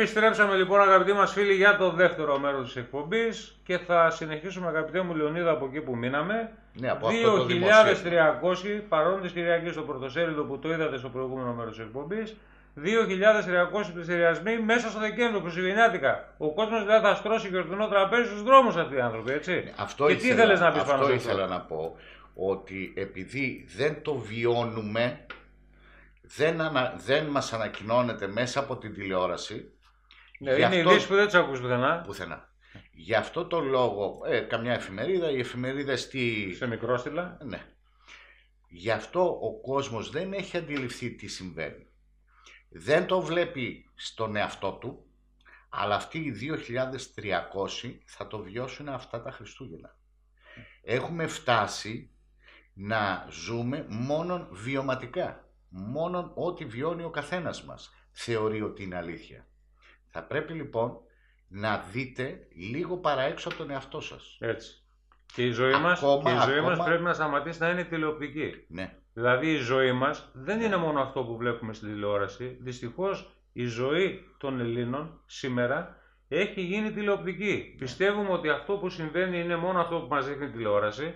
Επιστρέψαμε λοιπόν αγαπητοί μας φίλοι για το δεύτερο μέρος της εκπομπής και θα συνεχίσουμε αγαπητέ μου Λεωνίδα από εκεί που μείναμε. Ναι, από αυτό το δημοσίευμα. 2.300 παρόν της Κυριακής στο πρωτοσέλιδο που το είδατε στο προηγούμενο μέρος της εκπομπής. 2.300 πληστηριασμοί μέσα στο Δεκέμβριο, Χριστουγεννιάτικα. Ο κόσμος δηλαδή θα στρώσει γιορτινό τραπέζι στους δρόμους αυτοί οι άνθρωποι, έτσι. Ναι, Αυτό και ήθελα, τι ήθελε να πεις αυτό πάνω σε ήθελα αυτό. να πω ότι επειδή δεν το βιώνουμε, δεν, ανα, δεν μας ανακοινώνεται μέσα από την τηλεόραση, Ναι, γι' είναι αυτό- ειδήσει που δεν τι ακούς πουθενά. πουθενά. Γι' αυτό το λόγο, ε, καμιά εφημερίδα, οι εφημερίδες τι... Σε μικρόστιλα. Ναι. Γι' αυτό ο κόσμος δεν έχει αντιληφθεί τι συμβαίνει. Δεν το βλέπει στον εαυτό του, αλλά αυτοί οι 2.300 θα το βιώσουν αυτά τα Χριστούγεννα. Έχουμε φτάσει να ζούμε μόνον βιωματικά. Μόνον ό,τι βιώνει ο καθένας μας θεωρεί ότι είναι αλήθεια. Θα πρέπει λοιπόν να δείτε λίγο παραέξω από τον εαυτό σας. Έτσι. Και η ζωή μας, Ακόμα, και η ζωή μας ακόμα- πρέπει να σταματήσει να είναι τηλεοπτική. Ναι, Δηλαδή η ζωή μας δεν είναι μόνο αυτό που βλέπουμε στην τηλεόραση. Δυστυχώς η ζωή των Ελλήνων σήμερα έχει γίνει τηλεοπτική. Πιστεύουμε ότι αυτό που συμβαίνει είναι μόνο αυτό που μας δείχνει η τηλεόραση.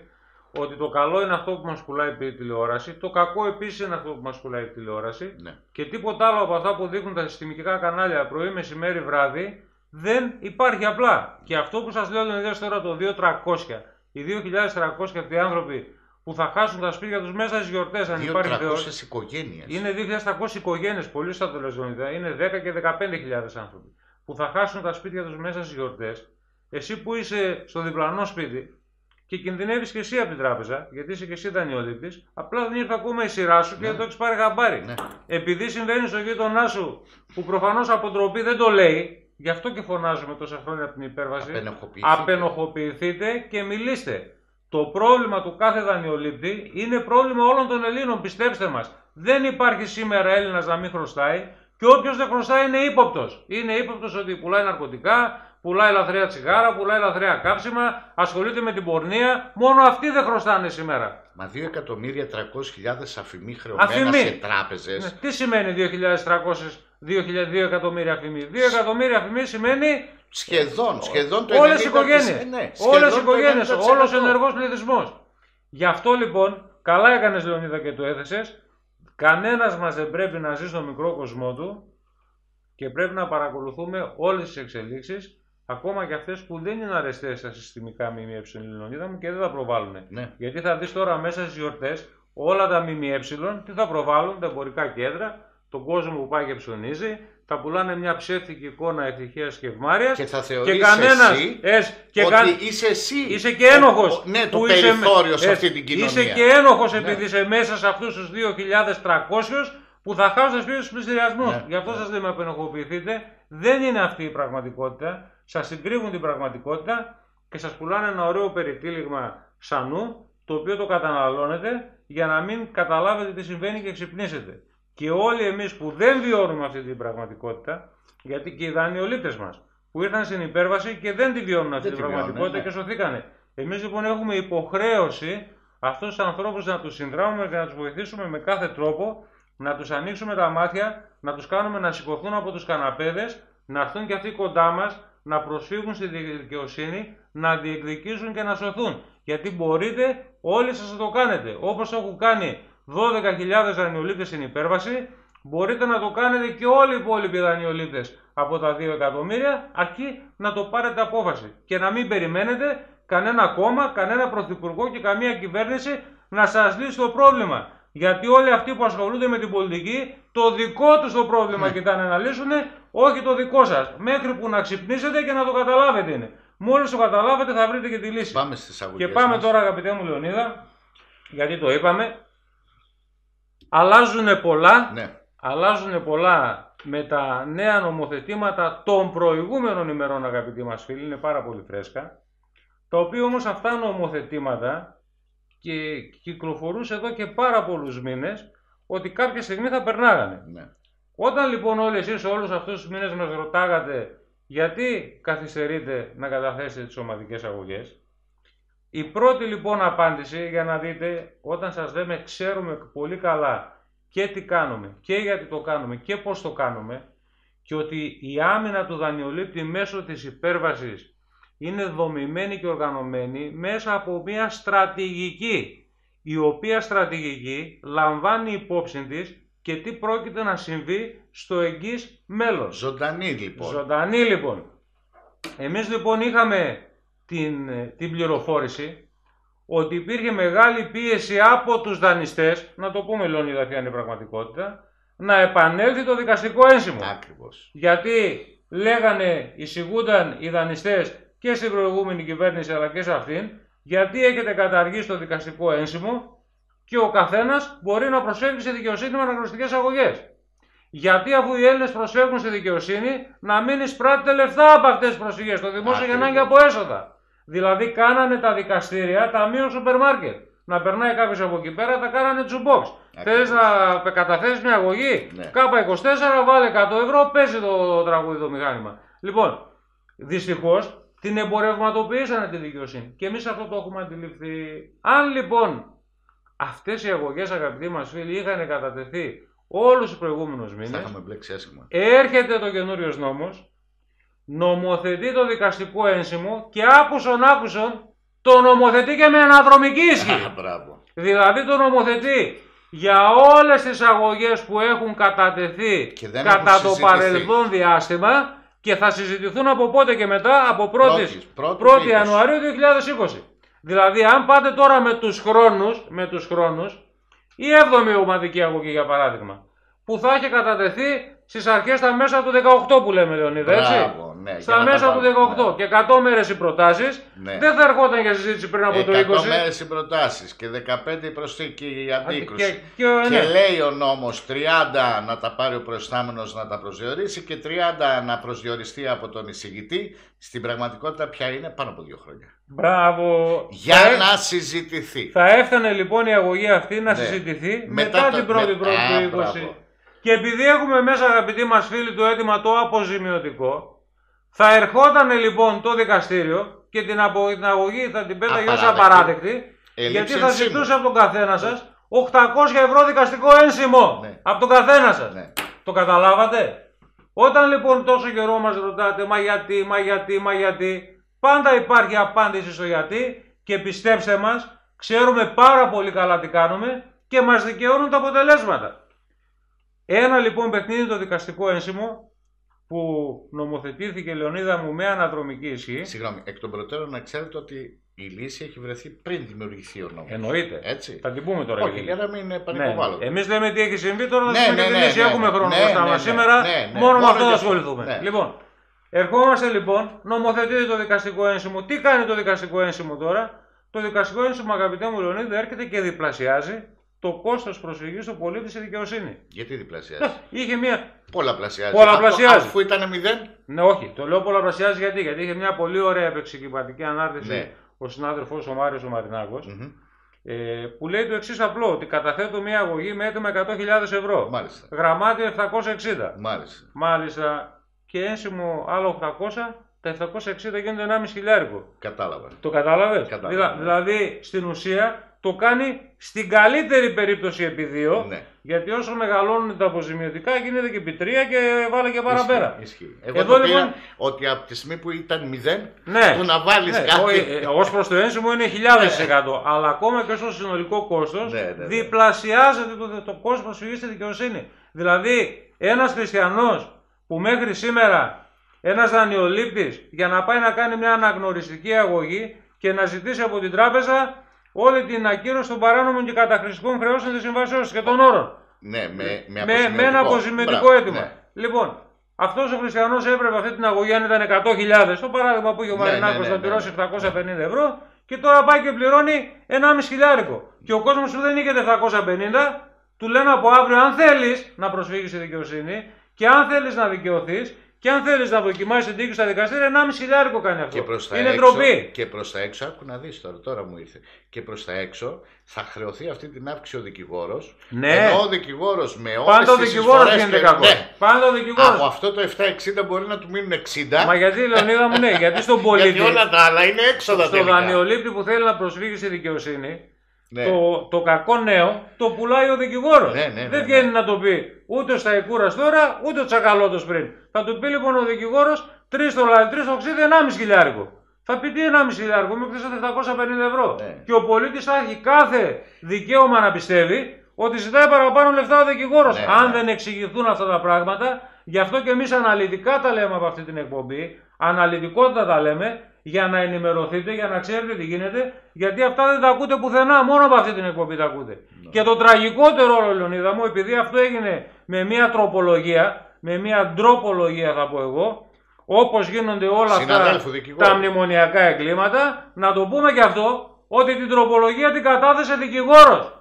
Ότι το καλό είναι αυτό που μας πουλάει η τηλεόραση. Το κακό επίσης είναι αυτό που μας πουλάει η τηλεόραση. ναι. Και τίποτα άλλο από αυτά που δείχνουν τα συστημικά κανάλια πρωί, μεσημέρι, βράδυ δεν υπάρχει απλά. Και αυτό που σας λέω είναι τώρα το 2.300, οι 2.300 αυτοί οι άνθρωποι που θα χάσουν τα σπίτια τους μέσα στις γιορτές αν υπάρχει 2.300 Θεός. οικογένειες. Είναι 2.300 οικογένειες, πολύ στα το λες, Λεωνίδα. είναι 10 και 15.000 άνθρωποι που θα χάσουν τα σπίτια τους μέσα στις γιορτές. Εσύ που είσαι στο διπλανό σπίτι και κινδυνεύεις και εσύ από την τράπεζα, γιατί είσαι και εσύ δανειολήπτης, απλά δεν ήρθε ακόμα η σειρά σου και δεν το έχεις πάρει χαμπάρι. Ναι. Επειδή συμβαίνει στο γείτονά σου, που προφανώς από ντροπή δεν το λέει, γι' αυτό και φωνάζουμε τόσα χρόνια από την υπέρβαση, Απενοχοποιηθείτε. απενοχοποιηθείτε και μιλήστε. Το πρόβλημα του κάθε δανειολήπτη είναι πρόβλημα όλων των Ελλήνων, πιστέψτε μας. Δεν υπάρχει σήμερα Έλληνας να μην χρωστάει και όποιος δεν χρωστάει είναι ύποπτος. Είναι ύποπτος ότι πουλάει ναρκωτικά, πουλάει λαθρέα τσιγάρα, πουλάει λαθρέα κάψιμα, ασχολείται με την πορνεία. Μόνο αυτοί δεν χρωστάνε σήμερα. Μα 2.300.000 αφημί χρεωμένα Αφημί. σε τράπεζες. Ναι, Τι σημαίνει 2.300, 2.000 εκατομμύρια αφημί; 2 εκατομμύρια αφημί σημαίνει Σχεδόν, σχεδόν το 90%. Όλες οι οικογένειες. Ναι, Όλες οι σχεδόν το οικογένειες. 90%. Όλος ο ενεργός πληθυσμός. Γι' αυτό λοιπόν, καλά έκανες Λεωνίδα και το έθεσες, κανένας μας δεν πρέπει να ζει στο μικρό κοσμό του και πρέπει να παρακολουθούμε όλες τις εξελίξεις, ακόμα και αυτές που δεν είναι αρεστές στα συστημικά ΜΜΕ Λεωνίδα μου και δεν θα προβάλλουν. Ναι. Γιατί θα δεις τώρα μέσα στις γιορτές όλα τα ΜΜΕ τι θα προβάλλουν, τα εμπορικά κέντρα, τον κόσμο που πάει και ψωνίζει, θα πουλάνε μια ψεύτικη εικόνα ευτυχίας και ευμάρειας Και θα και θεωρείς κανένας εσύ εσ, και ότι κα- είσαι εσύ. είσαι και ένοχος ο- Ναι, το που είσαι περιθώριο με- σε αυτή ε, την κοινωνία. Είσαι και ένοχος Ναι. επειδή είσαι μέσα σε αυτούς τους 2.300 που θα χάσουν σπίτι στους πληστηριασμούς. Ναι, Γι' αυτό ναι. σας λέμε απενοχοποιηθείτε. Δεν είναι αυτή η πραγματικότητα. Σας συγκρύβουν την πραγματικότητα και σας πουλάνε ένα ωραίο περιτύλιγμα σανού το οποίο το καταναλώνετε για να μην καταλάβετε τι συμβαίνει και ξυπνήσετε. Και όλοι εμείς που δεν βιώνουμε αυτή την πραγματικότητα, γιατί και οι δανειολήπτες μας που ήρθαν στην υπέρβαση και δεν τη βιώνουν αυτή Δεν την τη βιώνουν, πραγματικότητα ναι. και σωθήκανε. Εμείς λοιπόν έχουμε υποχρέωση αυτούς τους ανθρώπους να τους συνδράμουμε και να τους βοηθήσουμε με κάθε τρόπο, να τους ανοίξουμε τα μάτια, να τους κάνουμε να σηκωθούν από τους καναπέδες, να έρθουν και αυτοί κοντά μας, να προσφύγουν στη δικαιοσύνη, να διεκδικήσουν και να σωθούν. Γιατί μπορείτε όλοι σας να το κάνετε. Όπως έχουν κάνει 12.000 δανειολήπτες στην υπέρβαση, μπορείτε να το κάνετε και όλοι οι υπόλοιποι δανειολήπτες από τα 2 εκατομμύρια, αρκεί να το πάρετε απόφαση και να μην περιμένετε κανένα κόμμα, κανένα πρωθυπουργό και καμία κυβέρνηση να σας λύσει το πρόβλημα. Γιατί όλοι αυτοί που ασχολούνται με την πολιτική, το δικό τους το πρόβλημα Ναι. κοιτάνε να λύσουν, όχι το δικό σας. Μέχρι που να ξυπνήσετε και να το καταλάβετε είναι. Μόλις το καταλάβετε θα βρείτε και τη λύση. Πάμε στις αγωγές Και πάμε μας. τώρα αγαπητέ μου Λεωνίδα, γιατί το είπαμε, αλλάζουν πολλά, Ναι. αλλάζουν πολλά με τα νέα νομοθετήματα των προηγούμενων ημερών αγαπητοί μας φίλοι, είναι πάρα πολύ φρέσκα, τα οποία όμως αυτά νομοθετήματα και κυκλοφορούσε εδώ και πάρα πολλούς μήνες ότι κάποια στιγμή θα περνάγανε. ναι. Όταν λοιπόν όλοι εσείς όλους αυτούς τους μήνες μας ρωτάγατε γιατί καθυστερείτε να καταθέσετε τις ομαδικές αγωγές, η πρώτη λοιπόν απάντηση για να δείτε όταν σας λέμε ξέρουμε πολύ καλά και τι κάνουμε και γιατί το κάνουμε και πώς το κάνουμε και ότι η άμυνα του δανειολήπτη μέσω της υπέρβασης είναι δομημένη και οργανωμένη μέσα από μια στρατηγική η οποία στρατηγική λαμβάνει υπόψη της και τι πρόκειται να συμβεί στο εγγύς μέλλον. Ζωντανή λοιπόν. Ζωντανή λοιπόν. Εμείς λοιπόν είχαμε την, την πληροφόρηση ότι υπήρχε μεγάλη πίεση από τους δανειστές, να το πούμε Λεωνίδα ποια είναι η πραγματικότητα, να επανέλθει το δικαστικό ένσημο. Ακριβώς. Γιατί λέγανε, εισηγούνταν οι δανειστές και στην προηγούμενη κυβέρνηση αλλά και σε αυτήν, γιατί έχετε καταργήσει το δικαστικό ένσημο και ο καθένας μπορεί να προσφεύγει σε δικαιοσύνη με αναγνωριστικές αγωγές. Γιατί αφού οι Έλληνες προσφεύγουν στη δικαιοσύνη, να μην εισπράττετε λεφτά από αυτές τις προσφυγές στο δημόσιο για ανάγκη από έσοδα. Δηλαδή, κάνανε τα δικαστήρια ταμείο σούπερ μάρκετ. Να περνάει κάποιος από εκεί πέρα, τα κάνανε τζουμπόξ. Θες να καταθέσεις μια αγωγή, Ναι. κάπα 24, βάλε 100 ευρώ, παίζει το τραγούδι το μηχάνημα. Λοιπόν, δυστυχώς την εμπορευματοποιήσανε τη δικαιοσύνη. Και εμείς αυτό το έχουμε αντιληφθεί. Αν λοιπόν αυτές οι αγωγές, αγαπητοί μας φίλοι, είχαν κατατεθεί όλους τους προηγούμενους Θα μήνες, είχαμε μπλέξει άσχημα. έρχεται το καινούριος νόμος, νομοθετεί το δικαστικό ένσημο και άκουσον άκουσον το νομοθετεί και με αναδρομική ισχύ. Α, μπράβο. δηλαδή το νομοθετεί για όλες τις αγωγές που έχουν κατατεθεί Και δεν κατά έχουν το συζητηθεί. παρελθόν διάστημα και θα συζητηθούν από πότε και μετά, από 1η, Πρώτης, πρώτης 1η του Ιανουαρίου 2020. Δηλαδή αν πάτε τώρα με τους χρόνους, με τους χρόνους η 7η ομαδική αγωγή για παράδειγμα, που θα έχει κατατεθεί στις αρχές στα μέσα του 18 που λέμε Λεωνίδα, έτσι. Μπράβο, ναι, για Στα να τα μέσα του βάλουμε, 18 και 100 μέρες οι προτάσεις, Ναι. δεν θα ερχόταν για συζήτηση πριν από το 100 20. μέρες οι προτάσεις και 15 η προσθήκη η αντίκρουση. Και, και, Και ναι. λέει ο νόμος 30 να τα πάρει ο προϊστάμενος να τα προσδιορίσει και 30 να προσδιοριστεί από τον εισηγητή. Στην πραγματικότητα πια είναι πάνω από δύο χρόνια. Μπράβο. Για θα, έ- να συζητηθεί. θα έφτανε λοιπόν η αγωγή αυτή να Ναι. συζητηθεί Μετά μετά, το- την πρώτη με- πρώτη Α, του 20. Μπράβο. Και επειδή έχουμε μέσα αγαπητοί μας φίλοι το αίτημα το αποζημιωτικό, θα ερχόταν λοιπόν το δικαστήριο και την, απο, την αγωγή θα την πέταγε ως Απαράδεκτη. απαράδεκτη, Έλλειψη γιατί θα ενσύμου. ζητούσε από τον καθένα σας 800 ευρώ δικαστικό ένσημο Ναι. από τον καθένα σας. Ναι. Το καταλάβατε; Όταν λοιπόν τόσο καιρό μας ρωτάτε μα γιατί, μα γιατί, μα γιατί, πάντα υπάρχει απάντηση στο γιατί και πιστέψτε μας, ξέρουμε πάρα πολύ καλά τι κάνουμε και μας δικαιώνουν τα αποτελέσματα. Ένα λοιπόν παιχνίδι το δικαστικό ένσημο που νομοθετήθηκε Λεωνίδα μου με αναδρομική ισχύ. Συγγνώμη, εκ των προτέρων να ξέρετε ότι η λύση έχει βρεθεί πριν δημιουργηθεί ο νόμος. Εννοείται. Έτσι. Θα την πούμε τώρα. Όχι, γιατί. για να μην Ναι, πανικοβάλλω. Εμείς λέμε τι έχει συμβεί, τώρα θα Ναι, σου πούμε ναι, και τη ναι, λύση. ναι, Έχουμε ναι, χρόνο ναι, μπροστά ναι, μας ναι, σήμερα. ναι, ναι, μόνο με μόνο αυτό θα γι' αυτό. ασχοληθούμε. Ναι. Λοιπόν, ερχόμαστε λοιπόν, νομοθετείται το δικαστικό ένσημο. Τι κάνει το δικαστικό ένσημο τώρα, Το δικαστικό ένσημο, αγαπητέ μου Λεωνίδη, έρχεται και διπλασιάζει το κόστος προσφυγής του πολίτη στη δικαιοσύνη. Γιατί διπλασιάζει; Είχε μία. Πολλαπλασιάζει. Πολλαπλασιάζει. Αφού- Αφού ήταν μηδέν; Ναι, όχι, το λέω πολλαπλασιάζει γιατί. Γιατί είχε μια πολύ ωραία επεξηγηματική ανάρτηση Ναι. ο συνάδελφο ο Μάριος ο Μαρινάκος. Μμμ. Ε, που λέει το εξής απλό: Ότι καταθέτω μια αγωγή με έτοιμα 100.000 ευρώ. Μάλιστα. Γραμμάτιο 760. Μάλιστα. Μάλιστα. Και ένσημο άλλο 800. Τα 760 γίνονται 1,5 χιλιάρικο. Κατάλαβα. Το κατάλαβες; Κατάλαβα. δηλαδή στην ουσία το κάνει στην καλύτερη περίπτωση επί δύο. Ναι. Γιατί όσο μεγαλώνουν τα αποζημιωτικά γίνεται και επί τρία και βάλε και παραπέρα. Ισχύει, ισχύει. Εγώ Εδώ, το πήρα λοιπόν- ότι από τη στιγμή που ήταν μηδέν, Ναι. του να βάλεις Ναι, κάτι. Ω προς το ένσημο είναι χιλιάδες εκατό. Αλλά ακόμα και στο συνολικό κόστος Ναι, ναι, ναι. διπλασιάζεται το, το κόστο προσφυγή στη δικαιοσύνη. Δηλαδή, ένας χριστιανός που μέχρι σήμερα ένας δανειολήπτης για να πάει να κάνει μια αναγνωριστική αγωγή και να ζητήσει από την τράπεζα όλη την ακύρωση των παράνομων και καταχρηστικών χρεώσεων της συμβάσεω και των όρων. Ναι, με, με, με, με ένα αποζημιωτικό Μπράβο, αίτημα. ναι. Λοιπόν, αυτός ο χριστιανός έπρεπε αυτή την αγωγή, αν ήταν 100.000, το παράδειγμα που είχε ο Ναι, Μαρινάκος, ναι, ναι, να ναι, πληρώσει ναι. 750 ευρώ και τώρα πάει και πληρώνει 1,5 χιλιάρικο. Και ο κόσμος σου δεν είχε 750, του λένε από αύριο, αν θέλεις να προσφύγεις στη δικαιοσύνη και αν θέλεις να δικαιωθείς και αν θέλεις να δοκιμάσεις την τύχη στα δικαστήρια, 1,5 χιλιάρικο κάνει αυτό. Και προς τα Είναι έξω, ντροπή. Και προς τα έξω, άκου να δεις τώρα, τώρα μου ήρθε. Και προς τα έξω θα χρεωθεί αυτή την αύξηση ο δικηγόρος. Ναι. Ενώ ο δικηγόρος με όλες Πάντα ο τις δικηγόρος γίνεται κακός. Ναι. Πάντα ο Από δικηγόρο. αυτό το 760 μπορεί να του μείνουν 60. Μα γιατί, Λεωνίδα μου, ναι, γιατί στον πολίτη. γιατί όλα τα άλλα είναι έξοδα στο τελικά. δανειολήπτη που θέλει να προσφύγει στη δικαιοσύνη, Ναι. Το, το κακό νέο το πουλάει ο δικηγόρος. Ναι, ναι, ναι, Δεν ναι. βγαίνει να το πει ούτε ο Σταϊκούρα τώρα, ούτε ο Τσακαλώτος πριν. Θα του πει λοιπόν ο δικηγόρος 3 το λάδι, 3 το ξύδι, 1,5 χιλιάρικο. Θα πει τι 1,5 χιλιάρικο, με χτίσατε 750 ευρώ. Ναι. Και ο πολίτης θα έχει κάθε δικαίωμα να πιστεύει ότι ζητάει παραπάνω λεφτά ο δικηγόρος. Ναι, Αν ναι. δεν εξηγηθούν αυτά τα πράγματα, γι' αυτό και εμείς αναλυτικά τα λέμε από αυτή την εκπομπή, αναλυτικότητα τα λέμε, για να ενημερωθείτε, για να ξέρετε τι γίνεται, γιατί αυτά δεν τα ακούτε πουθενά, μόνο από αυτή την εκπομπή τα ακούτε. Ναι. Και το τραγικότερο, όλο, Λεωνίδα μου, επειδή αυτό έγινε με μια τροπολογία, με μια ντροπολογία θα πω εγώ, όπως γίνονται όλα αυτά Συναδέλφου δικηγόρου. τα μνημονιακά εγκλήματα, να το πούμε και αυτό, ότι την τροπολογία την κατάθεσε δικηγόρος.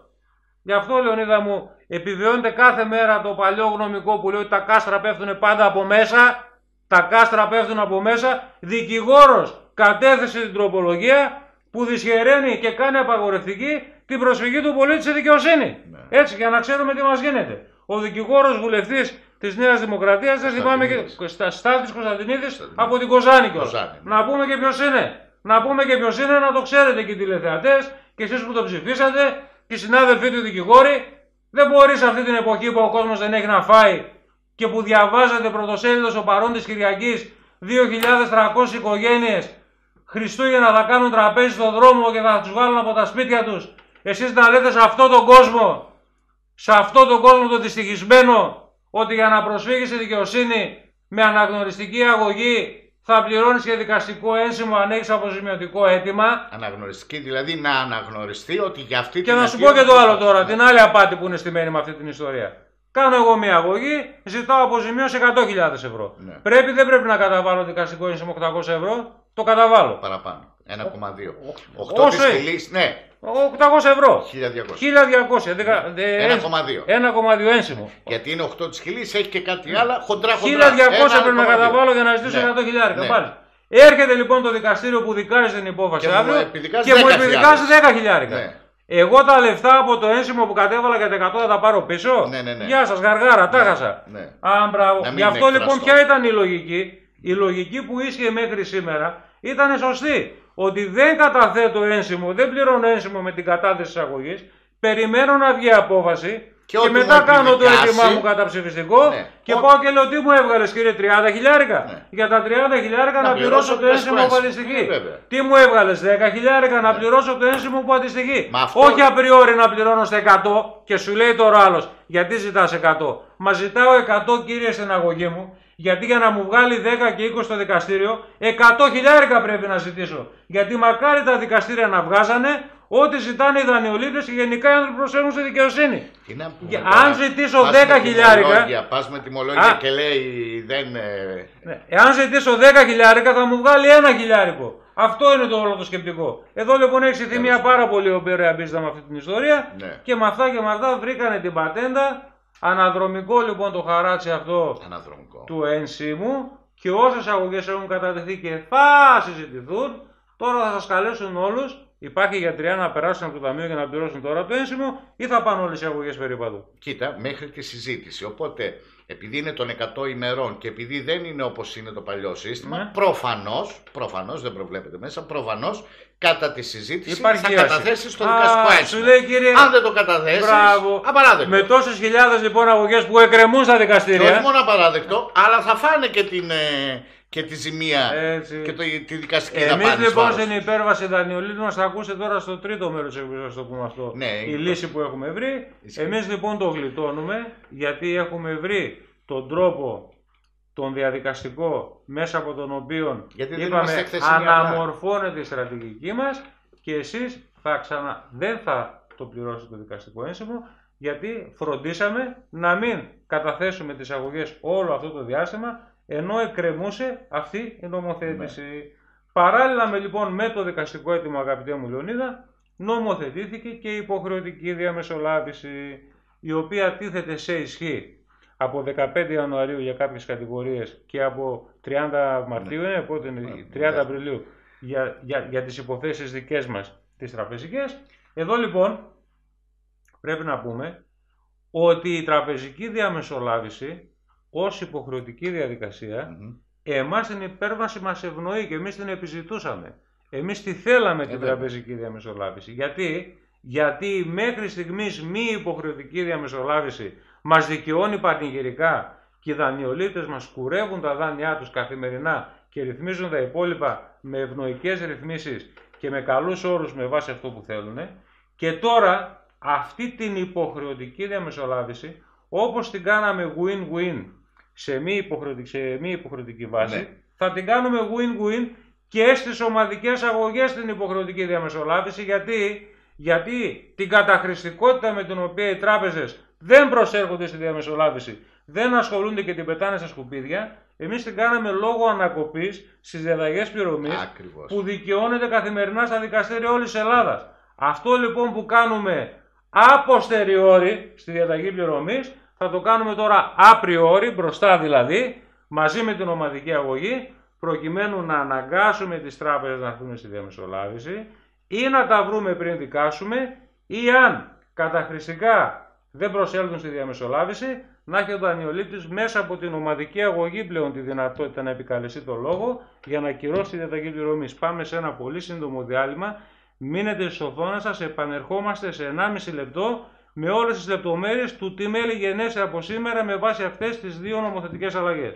Γι' αυτό, Λεωνίδα μου, επιβεβαιώνεται κάθε μέρα το παλιό γνωμικό που λέει ότι τα κάστρα πέφτουν πάντα από μέσα. Τα κάστρα πέφτουν από μέσα. Δικηγόρος κατέθεσε την τροπολογία που δυσχεραίνει και κάνει απαγορευτική την προσφυγή του πολίτη στη δικαιοσύνη. Ναι. Έτσι, για να ξέρουμε τι μας γίνεται. Ο δικηγόρος βουλευτής της Νέας Δημοκρατίας, δεν θυμάμαι και Κωνσταντινίδης. στα Στάθης Κωνσταντινίδης, Κωνσταντινίδης. από την Κοζάνη κιόλας. Κοζάνη, ναι. Να πούμε και ποιος είναι. Να πούμε και ποιος είναι, να το ξέρετε και οι τηλεθεατές και εσείς που το ψηφίσατε και οι συνάδελφοί του δικηγόροι. Δεν μπορεί σε αυτή την εποχή που ο κόσμος δεν έχει να φάει και που διαβάζετε πρωτοσέλιδος ο παρόν της Κυριακής 2.300 οικογένειες Χριστούγεννα θα κάνουν τραπέζι στον δρόμο και θα τους βάλουν από τα σπίτια τους. Εσείς να λέτε σε αυτόν τον κόσμο, σε αυτόν τον κόσμο τον δυστυχισμένο, ότι για να προσφύγεις στη δικαιοσύνη με αναγνωριστική αγωγή θα πληρώνεις και δικαστικό ένσημο αν έχεις αποζημιωτικό αίτημα. Αναγνωριστική, δηλαδή να αναγνωριστεί ότι για αυτή Και την να σου πω αιτία- και το άλλο τώρα, Ναι. την άλλη απάτη που είναι στημένη με αυτή την ιστορία. Κάνω εγώ μια αγωγή, ζητάω αποζημίωση 100.000 ευρώ. Ναι. Πρέπει, δεν πρέπει να καταβάλω δικαστικό ένσημο 800 ευρώ, το καταβάλω. Παραπάνω. 1,2. Όσο 8 της έχει. φυλής, ναι, 800 ευρώ. 1200. 1200. δεκα- δε- 1,2. 1,2 ένσημο. Γιατί είναι 8 της χιλής, έχει και κάτι άλλο, χοντρά χοντρά. 1200 πρέπει να 1,2. καταβάλω για να ζητήσω Ναι. 100 χιλιάρικα. Ναι. Πάλι. Έρχεται λοιπόν το δικαστήριο που δικάζει την υπόφαση Και μου αύριο επιδικάζει και μου 10.000. επιδικάζει 10 χιλιάρικα. Ναι. Εγώ τα λεφτά από το ένσημο που κατέβαλα για τα 100 θα τα πάρω πίσω. Ναι, ναι, ναι. Γεια σας, γαργάρα, τα χάσα. ναι. Α, μπράβο. Να μην Γι' αυτό λοιπόν εκφραστώ. ποια ήταν η λογική. Η λογική που ίσχυε μέχρι σήμερα ήταν σωστή. Ότι δεν καταθέτω ένσημο, δεν πληρώνω ένσημο με την κατάθεση της αγωγής, περιμένω να βγει απόφαση Και και, ό,τι μετά μου κάνω το επιδικάσει- έτοιμά μου καταψηφιστικό Ναι. και Ό- πάω και λέω τι μου έβγαλες κύριε 30 χιλιάρικα. Ναι. Για τα 30 χιλιάρικα να, Να πληρώσω πληρώσω το το ένσημο ένσημο. που αντιστοιχεί. Ναι, βέβαια. Τι μου έβγαλες 10 χιλιάρικα να πληρώσω το ένσημο που αντιστοιχεί. Μα αυτό- Όχι απριόρι να πληρώνω στα 100 και σου λέει τώρα άλλος γιατί ζητάς 100. Μα ζητάω 100 κύριε στην αγωγή μου γιατί για να μου βγάλει 10 και 20 στο δικαστήριο 100 χιλιάρικα πρέπει να ζητήσω. Γιατί μακάρι τα δικαστήρια να βγάζανε ό,τι ζητάνε οι δανειολήπτες και γενικά οι άνθρωποι προσφέρουν στη δικαιοσύνη. Τι να πούμε Για- τώρα, αν ζητήσω πας 10 με χιλιάρικα- τιμολόγια, Πας με τιμολόγια Α. και λέει δεν... ε, Ναι. Εάν ζητήσω 10 χιλιάρικα θα μου βγάλει ένα χιλιάρικο. Αυτό είναι το όλο το σκεπτικό. Εδώ λοιπόν έχει στηθεί μια πάρα πολύ ωραία μπίζα με αυτή την ιστορία Ναι. και με αυτά και με αυτά βρήκανε την πατέντα. Αναδρομικό λοιπόν το χαράτσι αυτό Αναδρομικό. του ενσύμου και όσες αγωγές έχουν κατατεθεί και θα συζητηθούν, τώρα θα σας καλέσουν όλους, υπάρχει γιατριά να περάσουν από το ταμείο και να πληρώσουν τώρα το ένσημο ή θα πάνε όλες οι αγωγές περίπατου. Κοίτα, μέχρι τη συζήτηση. Οπότε, επειδή είναι των 100 ημερών και επειδή δεν είναι όπως είναι το παλιό σύστημα, Ναι. προφανώς, προφανώς δεν προβλέπεται μέσα, προφανώς κατά τη συζήτηση Υπάρχει θα κύραση. καταθέσεις στο Α, δικαστικό σου ένσημο. λέει, κύριε, Αν δεν το καταθέσεις, Μπράβο. απαράδεκτο. Με τόσες χιλιάδες λοιπόν αγωγές που εκκρεμούν στα Και όχι δικαστήρια. μόνο απαράδεκτο, αλλά θα φάνε και, την, ε, και τη ζημία Έτσι. και το, τη δικαστική Εμείς δαπάνη. εις λοιπόν βάρος. στην υπέρβαση δανειολήπτων, θα ακούσετε τώρα στο τρίτο μέρος της εκπομπής, να το πούμε αυτό. Ναι, η είναι λύση που έχουμε βρει. Ισχύει. Εμείς λοιπόν το γλιτώνουμε γιατί έχουμε βρει τον τρόπο τον διαδικαστικό μέσα από τον οποίο Γιατί δεν είπαμε είμαστε χθεσινοί απλά. αναμορφώνεται η στρατηγική μας και εσείς θα ξανα... δεν θα το πληρώσετε το δικαστικό ένσημο γιατί φροντίσαμε να μην καταθέσουμε τις αγωγές όλο αυτό το διάστημα ενώ εκκρεμούσε αυτή η νομοθέτηση. Ναι. Παράλληλα με λοιπόν με το δικαστικό έτοιμο αγαπητέ μου Λεωνίδα νομοθετήθηκε και η υποχρεωτική διαμεσολάβηση η οποία τίθεται σε ισχύ από 15 Ιανουαρίου για κάποιες κατηγορίες και από 30 Μαρτίου είναι, πότε είναι, Ναι, 30 ναι. Απριλίου για, για, για τις υποθέσεις δικές μας τις τραπεζικές. Εδώ λοιπόν πρέπει να πούμε ότι η τραπεζική διαμεσολάβηση ως υποχρεωτική διαδικασία Μμμ. εμάς την υπέρβαση μας ευνοεί και εμείς την επιζητούσαμε. Εμείς τη θέλαμε την βέβαια. τραπεζική διαμεσολάβηση. Γιατί, γιατί μέχρι στιγμής μη υποχρεωτική διαμεσολάβηση μας δικαιώνει πανηγυρικά και οι δανειολήπτες μας κουρεύουν τα δάνειά τους καθημερινά και ρυθμίζουν τα υπόλοιπα με ευνοϊκές ρυθμίσεις και με καλούς όρους με βάση αυτό που θέλουν. Και τώρα αυτή την υποχρεωτική διαμεσολάβηση, όπως την κάναμε win-win σε μη υποχρεωτική, σε μη υποχρεωτική βάση, Ναι. θα την κάνουμε win-win και στις ομαδικές αγωγές την υποχρεωτική διαμεσολάβηση. Γιατί, γιατί την καταχρηστικότητα με την οποία οι τράπεζες δεν προσέρχονται στη διαμεσολάβηση, δεν ασχολούνται και την πετάνε στα σκουπίδια, εμείς την κάναμε λόγω ανακοπής στις διαταγές πληρωμής Ακριβώς. που δικαιώνεται καθημερινά στα δικαστήρια όλης της Ελλάδας. Αυτό λοιπόν που κάνουμε αποστεριόρι στη διαταγή πληρωμής θα το κάνουμε τώρα απριόρι, μπροστά δηλαδή, μαζί με την ομαδική αγωγή, προκειμένου να αναγκάσουμε τις τράπεζες να έρθουν στη διαμεσολάβηση ή να τα βρούμε πριν δικάσουμε ή αν καταχρηστικά δεν προσέλθουν στη διαμεσολάβηση, να έχει ο δανειολήπτης μέσα από την ομαδική αγωγή πλέον τη δυνατότητα να επικαλεστεί το λόγο για να ακυρώσει τη διαταγή πληρωμής. Πάμε σε ένα πολύ σύντομο διάλειμμα. Μείνετε στις οθόνες σας, επανερχόμαστε σε 1,5 λεπτό με όλες τις λεπτομέρειες του τι μέλη γεννέσει από σήμερα με βάση αυτές τις δύο νομοθετικές αλλαγές.